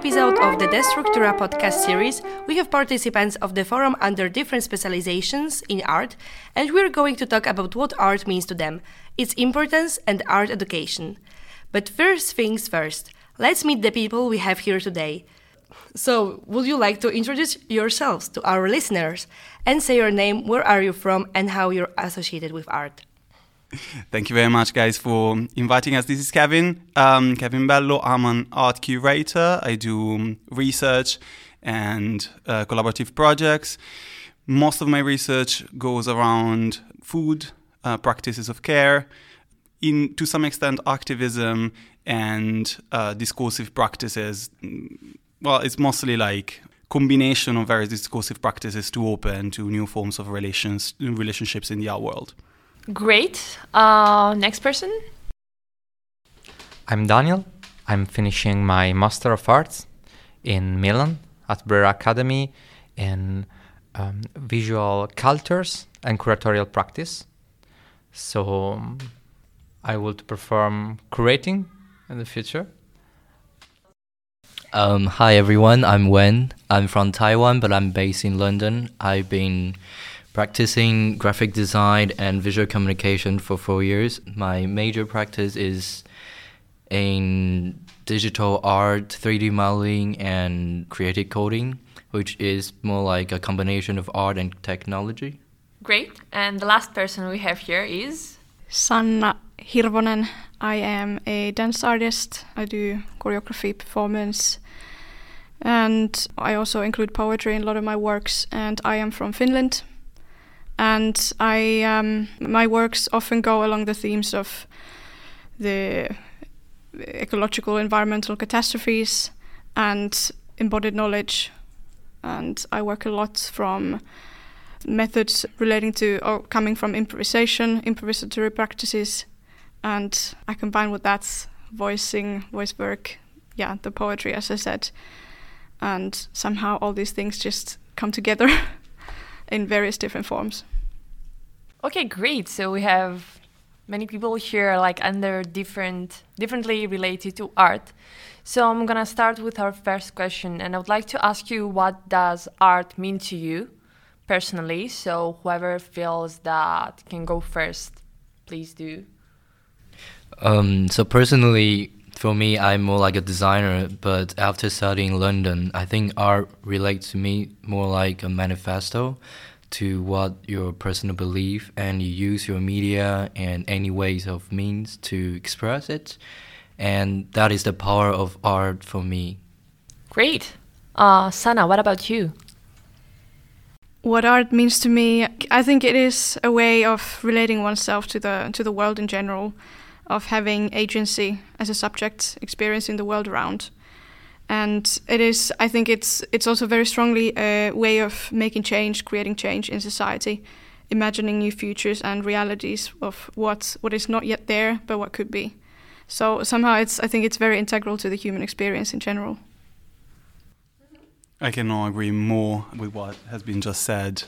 episode of the Destructura podcast series, we have participants of the forum under different specializations in art, and we're going to talk about what art means to them, its importance, and art education. But first things first, let's meet the people we have here today. So, would you like to introduce yourselves to our listeners and say your name, where are you from, and how you're associated with art? Thank you very much, guys, for inviting us. This is Kevin, um, Kevin Bello. I'm an art curator. I do um, research and uh, collaborative projects. Most of my research goes around food, uh, practices of care, in to some extent activism and uh, discursive practices. Well, it's mostly like combination of various discursive practices to open to new forms of relations relationships in the art world. Great. Uh, next person. I'm Daniel. I'm finishing my Master of Arts in Milan at Brera Academy in um, visual cultures and curatorial practice. So um, I will perform curating in the future. Um, hi everyone, I'm Wen. I'm from Taiwan, but I'm based in London. I've been practicing graphic design and visual communication for four years. My major practice is in digital art, 3D modeling, and creative coding, which is more like a combination of art and technology. Great. And the last person we have here is Sanna Hirvonen. I am a dance artist. I do choreography, performance, and I also include poetry in a lot of my works. And I am from Finland and I um, my works often go along the themes of the ecological environmental catastrophes and embodied knowledge. And I work a lot from methods relating to or coming from improvisation, improvisatory practices, and I combine with that voicing, voice work, yeah, the poetry, as I said, and somehow all these things just come together in various different forms. Okay, great. So we have many people here like under different differently related to art. So I'm going to start with our first question and I would like to ask you what does art mean to you personally? So whoever feels that can go first, please do. Um, so personally, for me, I'm more like a designer, but after studying London, I think art relates to me more like a manifesto to what your personal belief and you use your media and any ways of means to express it. And that is the power of art for me. Great. Uh, Sanna what about you? What art means to me i think it is a way of relating oneself to the to the world in general of having agency as a subject experiencing the world around. And it is i think it's it's also very strongly a way of making change creating change in society imagining new futures and realities of what what is not yet there but what could be. So somehow it's i think it's very integral to the human experience in general I cannot agree more with what has been just said.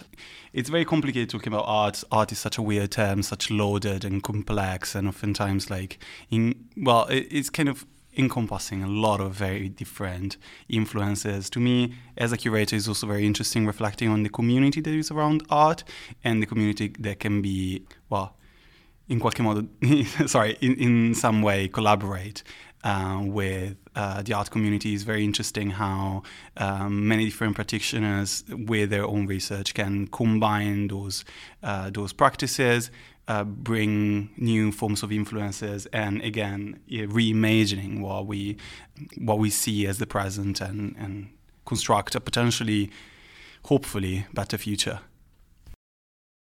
It's very complicated talking about art. Art is such a weird term, such loaded and complex, and oftentimes, like, in well, it, it's kind of encompassing a lot of very different influences. To me, as a curator, it's also very interesting reflecting on the community that is around art and the community that can be, well, in qualche modo, sorry, in, in some way collaborate uh, with uh, the art community. Is very interesting how um, many different practitioners with their own research can combine those uh, those practices uh, bring new forms of influences and again reimagining what we what we see as the present and, and construct a potentially hopefully better future.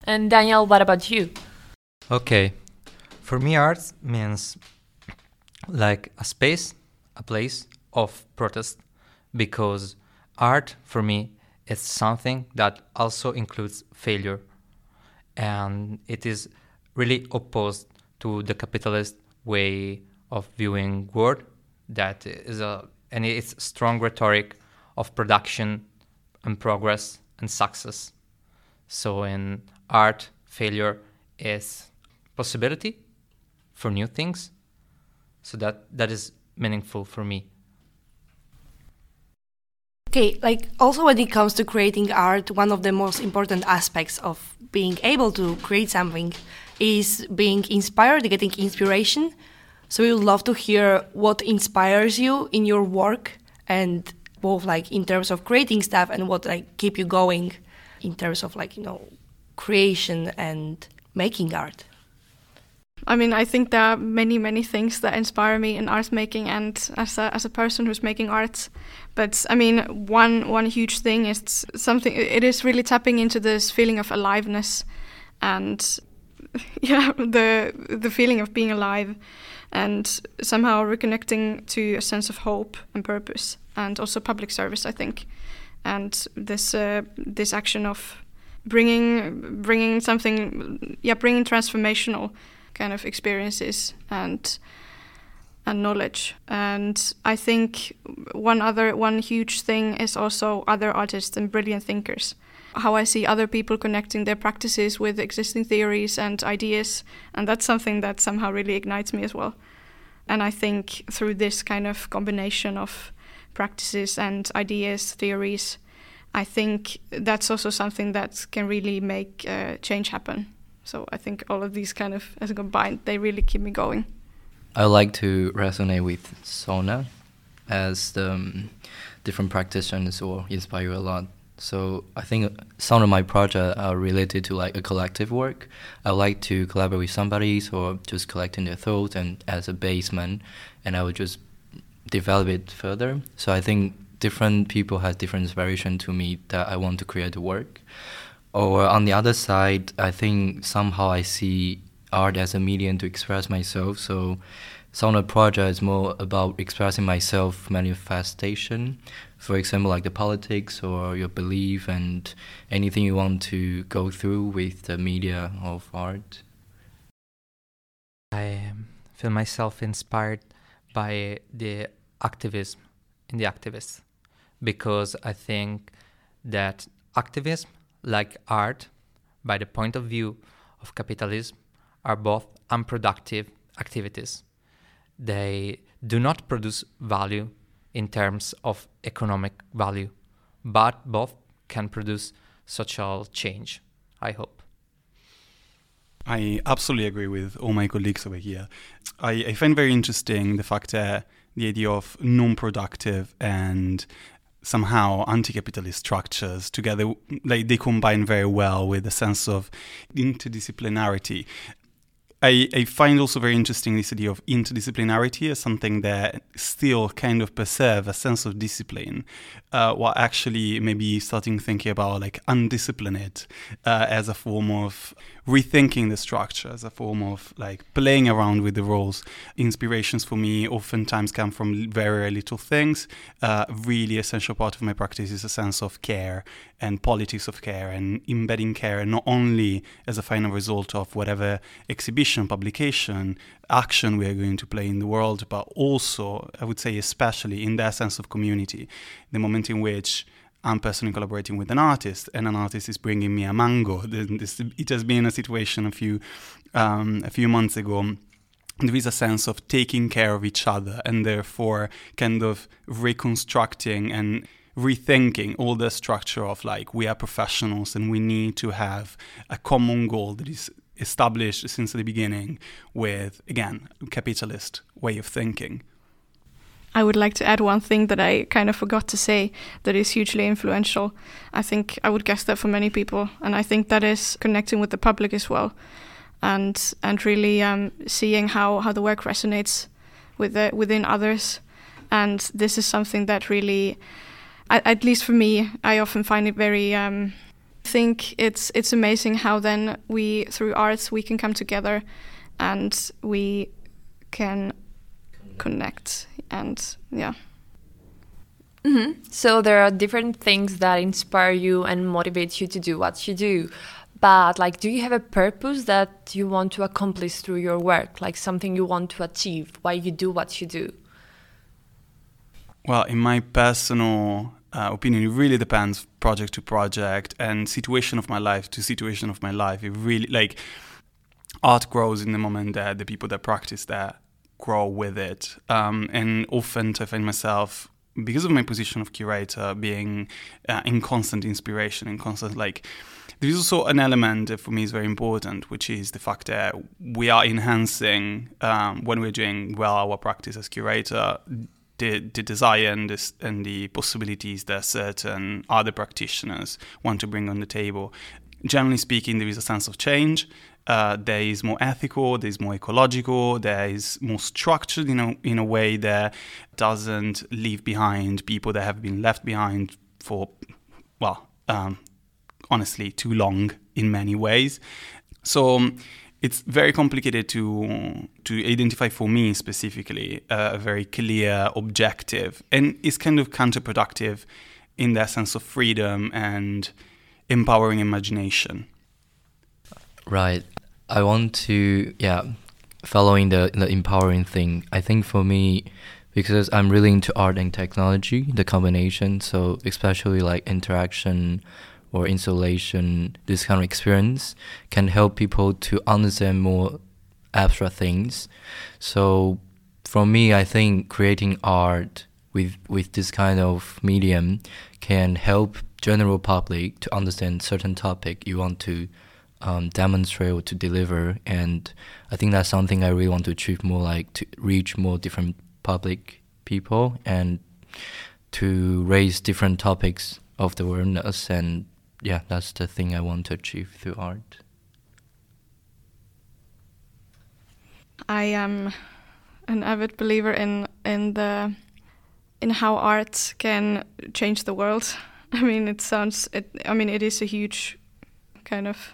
And daniel what about you? Okay. For me art means like a space a place of protest because art for me is something that also includes failure. And it is really opposed to the capitalist way of viewing world that is a and it's strong rhetoric of production and progress and success. So in art failure is possibility for new things so that that is meaningful for me Okay, like also when it comes to creating art, one of the most important aspects of being able to create something is being inspired, getting inspiration. So we would love to hear what inspires you in your work and both like in terms of creating stuff and what like keep you going in terms of like, you know, creation and making art. I mean, I think there are many, many things that inspire me in art making and as a, as a person who's making art. But I mean, one one huge thing is something. It is really tapping into this feeling of aliveness, and yeah, the the feeling of being alive, and somehow reconnecting to a sense of hope and purpose, and also public service. I think, and this uh, this action of bringing bringing something, yeah, bringing transformational kind of experiences and and knowledge. And I think one other one huge thing is also other artists and brilliant thinkers. How I see other people connecting their practices with existing theories and ideas, and that's something that somehow really ignites me as well. And I think through this kind of combination of practices and ideas, theories, I think that's also something that can really make uh, change happen. So I think all of these kind of as a combined, they really keep me going. I like to resonate with Sona as the um, different practitioners will inspire you a lot. So I think some of my projects are related to like a collective work. I like to collaborate with somebody, so just collecting their thoughts and as a basement, and I would just develop it further. So I think different people have different inspiration to me that I want to create the work. Or on the other side, I think somehow I see art as a medium to express myself. So the project is more about expressing myself manifestation. For example, like the politics or your belief and anything you want to go through with the media of art. I um, feel myself inspired by the activism in the activists because I think that activism like art, by the point of view of capitalism, are both unproductive activities. They do not produce value in terms of economic value, but both can produce social change, I hope. I absolutely agree with all my colleagues over here. I, I find very interesting the fact that the idea of non-productive and somehow anti-capitalist structures together like they combine very well with a sense of interdisciplinarity. I, I, find also very interesting this idea of interdisciplinarity as something that still kind of preserve a sense of discipline, uh, while actually maybe starting thinking about like undisciplined uh, as a form of rethinking the structure, as a form of like playing around with the roles. Inspirations for me oftentimes come from very little things. Uh, really essential part of my practice is a sense of care and politics of care and embedding care not only as a final result of whatever exhibition, publication, action we are going to play in the world, but also, I would say, especially in that sense of community, the moment in which I'm personally collaborating with an artist, and an artist is bringing me a mango. This, it has been a situation a few um, a few months ago. There is a sense of taking care of each other, and therefore kind of reconstructing and rethinking all the structure of like we are professionals and we need to have a common goal that is established since the beginning with again capitalist way of thinking I would like to add one thing that I kind of forgot to say that is hugely influential. I think I would guess that for many people, and I think that is connecting with the public as well, and and really um, seeing how, how the work resonates with the, within others, and this is something that really at, least for me, I often find it very. Um, I think it's it's amazing how then we through arts we can come together, and we can connect and yeah. Mm-hmm. So there are different things that inspire you and motivate you to do what you do. But like, do you have a purpose that you want to accomplish through your work? Like something you want to achieve? Why you do what you do? Well, in my personal uh, opinion. It really depends project to project and situation of my life to situation of my life. It really like art grows in the moment that the people that practice that grow with it. Um, and often I find myself because of my position of curator being uh, in constant inspiration in constant like there is also an element that for me is very important which is the fact that we are enhancing um, when we're doing well our practice as curator the, the desire and, this, and the possibilities that certain other practitioners want to bring on the table generally speaking there is a sense of change uh, there is more ethical, there is more ecological, there is more structured in a, in a way that doesn't leave behind people that have been left behind for, well, um, honestly, too long in many ways. So um, it's very complicated to to identify for me specifically uh, a very clear objective, and it's kind of counterproductive in that sense of freedom and empowering imagination. Right. I want to yeah, following the the empowering thing. I think for me because I'm really into art and technology, the combination, so especially like interaction or installation, this kind of experience can help people to understand more abstract things. So for me, I think creating art with with this kind of medium can help general public to understand certain topic you want to um, demonstrate or to deliver. And I think that's something I really want to achieve more, like to reach more different public people and to raise different topics of the awareness. And yeah, that's the thing I want to achieve through art. I am an avid believer in in the in how art can change the world. I mean, it sounds. It, I mean, it is a huge kind of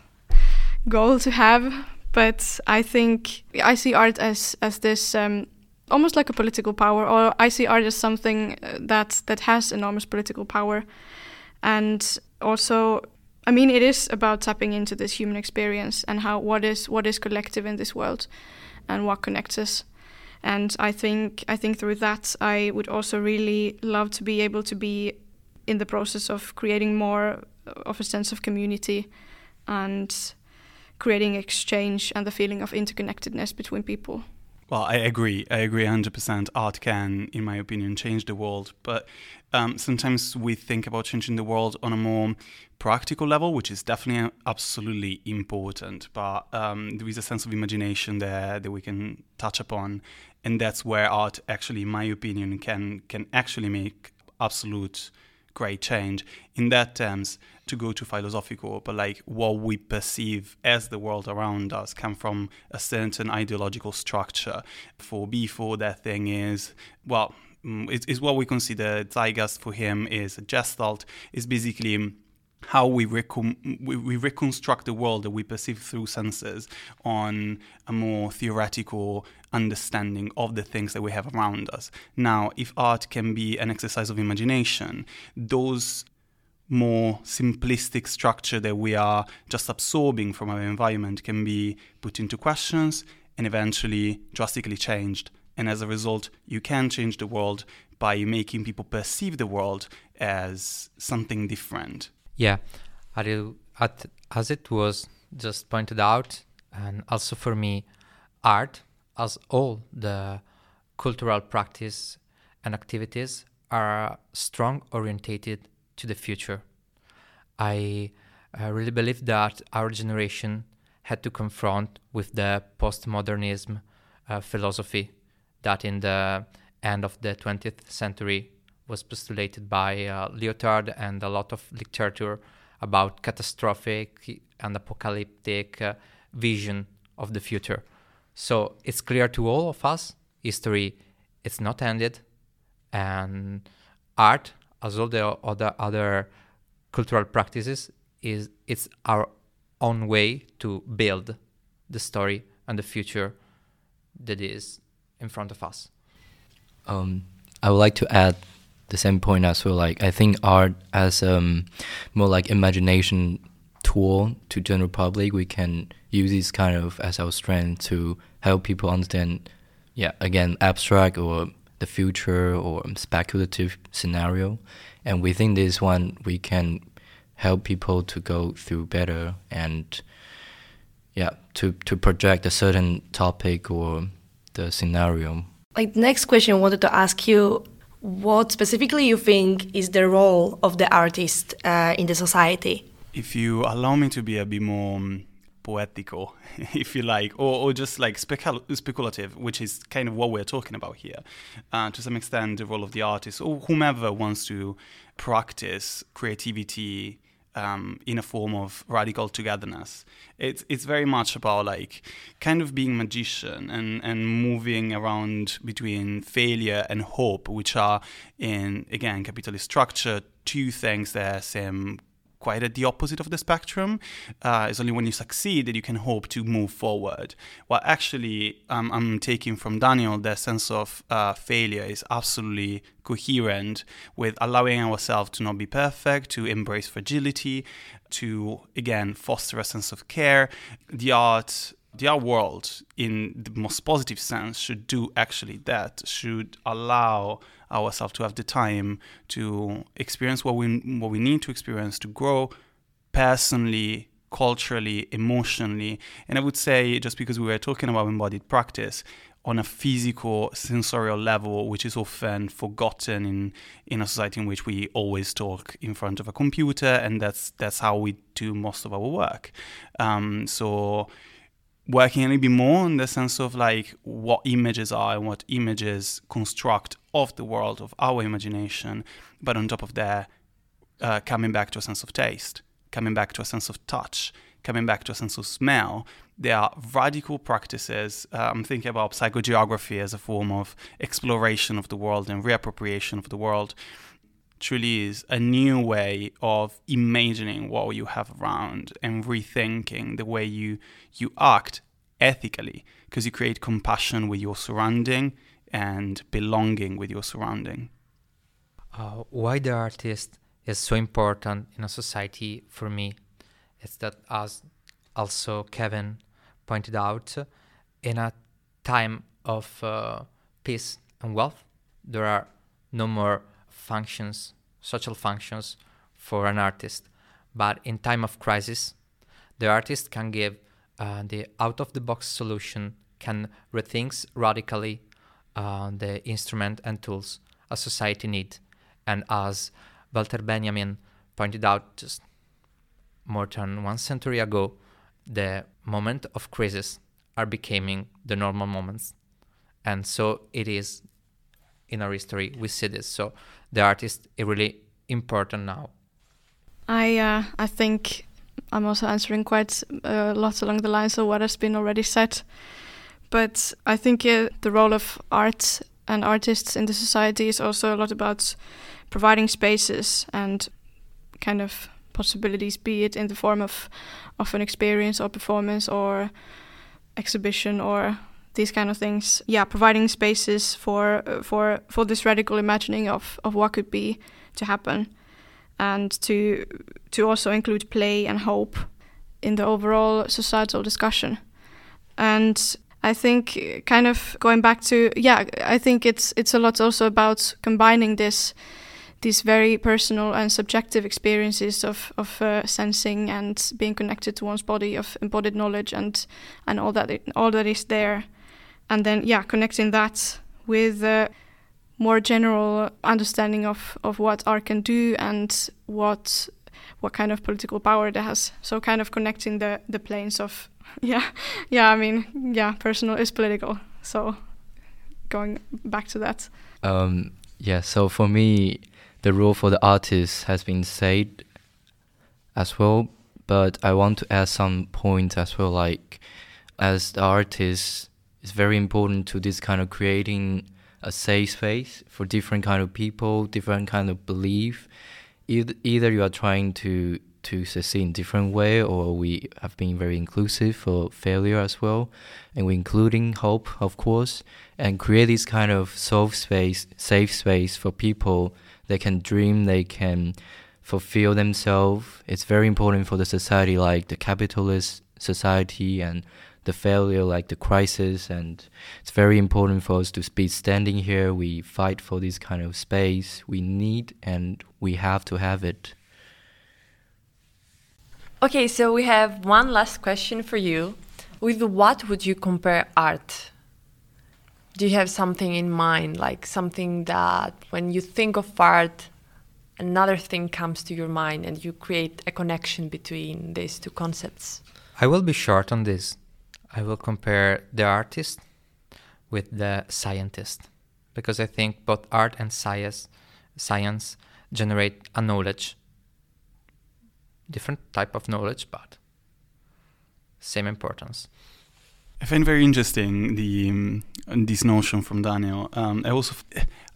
goal to have, but I think I see art as as this um, almost like a political power, or I see art as something uh, that that has enormous political power, and also. I mean, it is about tapping into this human experience and how what is what is collective in this world, and what connects us. And I think I think through that I would also really love to be able to be in the process of creating more of a sense of community and creating exchange and the feeling of interconnectedness between people. Well, I agree. I agree 100%. Art can, in my opinion, change the world. But um, sometimes we think about changing the world on a more practical level, which is definitely absolutely important. But um, there is a sense of imagination there that we can touch upon. And that's where art, actually, in my opinion, can, can actually make absolute great change. In that terms, to go to philosophical, but like what we perceive as the world around us come from a certain ideological structure. For Bifo, that thing is, well, mm, it's what we consider zeitgeist for him is a gestalt, is basically how we, recon- we, we, reconstruct the world that we perceive through senses on a more theoretical understanding of the things that we have around us. Now, if art can be an exercise of imagination, those more simplistic structure that we are just absorbing from our environment can be put into questions and eventually drastically changed. And as a result, you can change the world by making people perceive the world as something different. Yeah, as it was just pointed out, and also for me, art, as all the cultural practice and activities, are strong orientated to the future. I uh, really believe that our generation had to confront with the postmodernism uh, philosophy that in the end of the 20th century was postulated by uh, Lyotard and a lot of literature about catastrophic and apocalyptic uh, vision of the future. So it's clear to all of us, history is not ended, and art as all the other other cultural practices is it's our own way to build the story and the future that is in front of us. Um, I would like to add the same point as well. Like I think art as um, more like imagination tool to general public, we can use this kind of as our strength to help people understand. Yeah, again, abstract or the future or speculative scenario. And within this one, we can help people to go through better and yeah, to, to project a certain topic or the scenario. Like next question I wanted to ask you, what specifically you think is the role of the artist uh, in the society? If you allow me to be a bit more um, poetical, if you like, or, or just like specul- speculative, which is kind of what we're talking about here. Uh, to some extent, the role of the artist or whomever wants to practice creativity um, in a form of radical togetherness. It's it's very much about like kind of being magician and and moving around between failure and hope, which are in again capitalist structure two things that seem quite at the opposite of the spectrum. Uh, it's only when you succeed that you can hope to move forward. Well, actually, um, I'm taking from Daniel the sense of uh, failure is absolutely coherent with allowing ourselves to not be perfect, to embrace fragility, to again foster a sense of care. The art the art world in the most positive sense should do actually that should allow ourselves to have the time to experience what we what we need to experience to grow personally culturally emotionally. And i would say just because we were talking about embodied practice on a physical sensorial level which is often forgotten in in a society in which we always talk in front of a computer and that's that's how we do most of our work. Um, so working a little bit more in the sense of like what images are and what images construct of the world of our imagination but on top of that uh, coming back to a sense of taste coming back to a sense of touch coming back to a sense of smell. There are radical practices uh, i'm thinking about psychogeography as a form of exploration of the world and reappropriation of the world truly is a new way of imagining what you have around and rethinking the way you you act ethically because you create compassion with your surrounding and belonging with your surrounding. Uh, why the artist is so important in a society for me is that as also Kevin pointed out in a time of uh, peace and wealth there are no more functions, social functions for an artist. But in time of crisis, the artist can give uh, the out-of-the-box solution, can rethink radically uh, the instrument and tools a society need. And as Walter Benjamin pointed out just more than one century ago, the moment of crisis are becoming the normal moments. And so it is in our history, we see this. So the artist is really important now. I uh, I think I'm also answering quite a uh, lot along the lines of what has been already said. But I think uh, the role of art and artists in the society is also a lot about providing spaces and kind of possibilities, be it in the form of of an experience or performance or exhibition or these kind of things. Yeah, providing spaces for uh, for for this radical imagining of of what could be to happen, and to to also include play and hope in the overall societal discussion. And I think kind of going back to yeah, I think it's it's a lot also about combining this these very personal and subjective experiences of of uh, sensing and being connected to one's body, of embodied knowledge and and all that it, all that is there and then yeah connecting that with a more general understanding of of what art can do and what what kind of political power it has. So kind of connecting the the planes of yeah yeah i mean yeah personal is political. So going back to that. Um yeah so for me the role for the artist has been said as well but i want to add some points as well like as the artist it's very important to this kind of creating a safe space for different kind of people, different kind of belief. Either, you are trying to to succeed in different way, or we have been very inclusive for failure as well, and we're including hope, of course, and create this kind of safe space, safe space for people. They can dream, they can fulfill themselves. It's very important for the society, like the capitalist society and the failure, like the crisis, and it's very important for us to be standing here. We fight for this kind of space. We need and we have to have it. Okay, so we have one last question for you. With what would you compare art? do you have something in mind, like something that when you think of art, another thing comes to your mind and you create a connection between these two concepts? I will be short on this. I will compare the artist with the scientist because I think both art and science science generate a knowledge different type of knowledge but same importance I find very interesting the um, this notion from Daniel. Um, I also,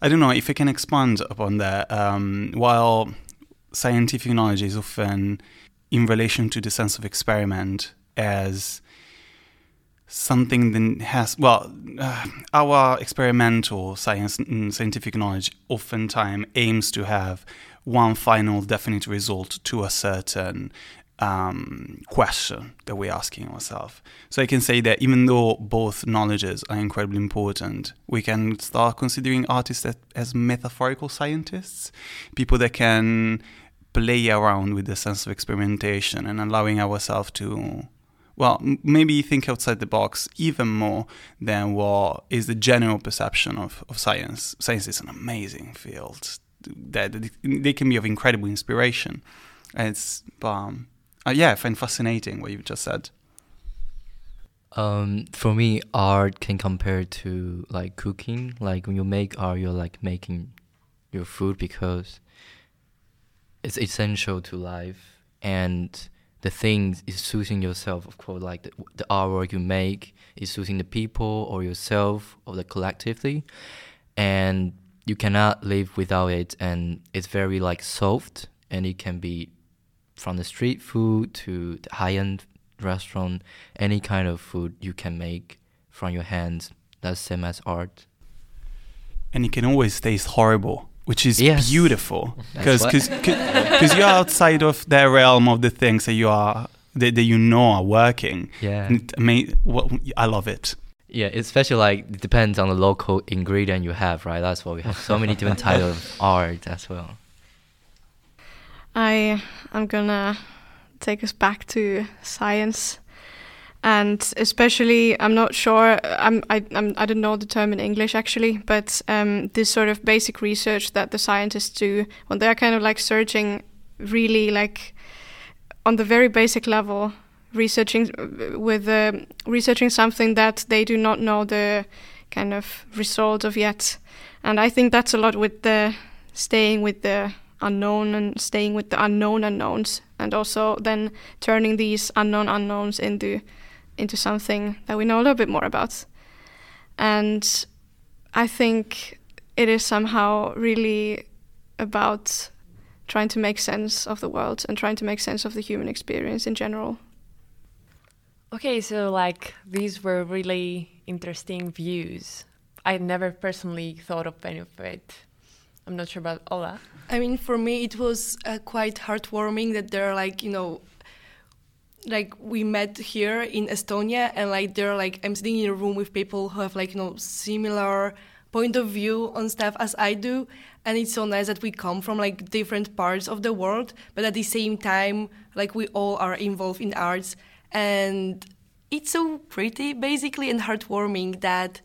I don't know if I can expand upon that. Um, while scientific knowledge is often in relation to the sense of experiment as something that has well uh, our experimental science mm, scientific knowledge oftentimes aims to have one final definite result to a certain um, question that we're asking ourselves. So I can say that even though both knowledges are incredibly important, we can start considering artists as metaphorical scientists, people that can play around with the sense of experimentation and allowing ourselves to well, maybe think outside the box even more than what is the general perception of, of science. Science is an amazing field that they can be of incredible inspiration. It's um, uh, yeah, I find fascinating what you've just said. Um, for me, art can compare to like cooking. Like when you make art, you're like making your food because it's essential to life, and the thing is suiting yourself. Of course, like the, the artwork you make is suiting the people or yourself or the collectively, and you cannot live without it. And it's very like soft, and it can be from the street food to the high-end restaurant, any kind of food you can make from your hands. That's same as art. And it can always taste horrible, which is Yes. beautiful That's because because you're outside of their realm of the things that you are that, that you know are working. Yeah. And it ama- I love it. Yeah, especially like it depends on the local ingredient you have, right? That's why we have so many different types of art as well. I am gonna take us back to science, and especially I'm not sure. I'm I I'm, I don't know the term in English actually, but um, this sort of basic research that the scientists do when they're kind of like searching, really like on the very basic level, researching uh, with uh, researching something that they do not know the kind of result of yet, and I think that's a lot with the staying with the unknown and staying with the unknown unknowns and also then turning these unknown unknowns into into something that we know a little bit more about and i think it is somehow really about trying to make sense of the world and trying to make sense of the human experience in general Okay, so like these were really interesting views. I never personally thought of any of it. I'm not sure about Ola. I mean, for me, it was uh, quite heartwarming that they're like, you know, like we met here in Estonia, and like they're like, I'm sitting in a room with people who have like, you know, similar point of view on stuff as I do, and it's so nice that we come from like different parts of the world, but at the same time, like we all are involved in arts, and it's so pretty, basically, and heartwarming that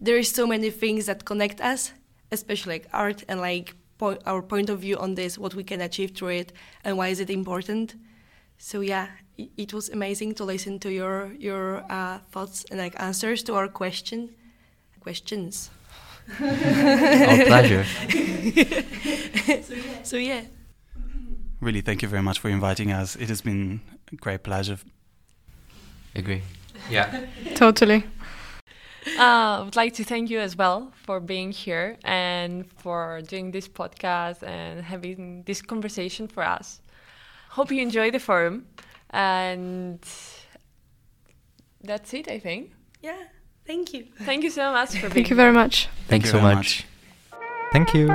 there is so many things that connect us, especially like art and like po- our point of view on this, what we can achieve through it, and why is it important. So yeah, it, it was amazing to listen to your your uh, thoughts and like answers to our question questions. Our pleasure. So yeah. Really, thank you very much for inviting us. It has been a great pleasure. Agree. Yeah. totally Uh, I would like to thank you as well for being here and for doing this podcast and having this conversation for us. Hope you enjoy the forum, and that's it. I think. Yeah. Thank you. Thank you so much for being. thank you very much Thanks you so much. much. Thank you.